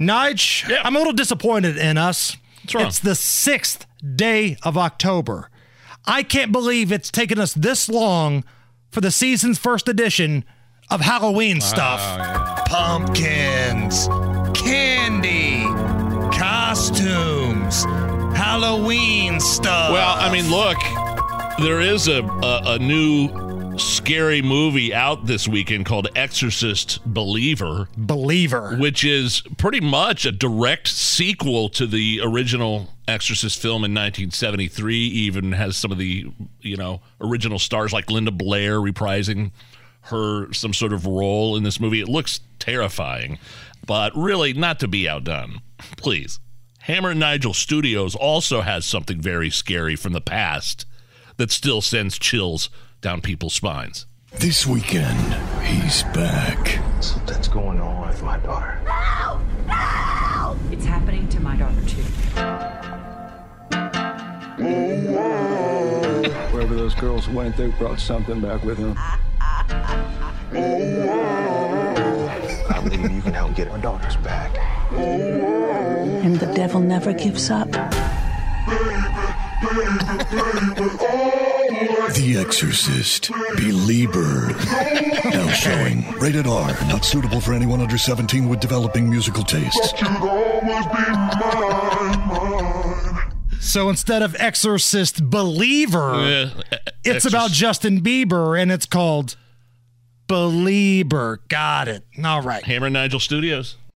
Nige, Yeah. I'm a little disappointed in us. What's wrong? It's the sixth day of October. I can't believe it's taken us this long for the season's first edition of Halloween stuff. Pumpkins, candy, costumes, Halloween stuff. Well, I mean, look, there is a, a, a new scary movie out this weekend called Exorcist Believer, believer. which is pretty much a direct sequel to the original Exorcist film in 1973. Even has some of the you know original stars like Linda Blair reprising her some sort of role in this movie. It looks terrifying, but really not to be outdone. Please. Hammer and Nigel Studios also has something very scary from the past that still sends chills down people's spines. This weekend, he's back. Something's going on with my daughter. It's happening to my daughter too. Wherever those girls went, they brought something back with them. I believe you can help get our daughters back. And the devil never gives up. The Exorcist. Belieber. Now showing. Rated R. Not suitable for anyone under 17 with developing musical tastes. So instead of Exorcist Believer, it's Exorcist- about Justin Bieber and it's called Belieber. Got it. All right. Hammer and Nigel Studios.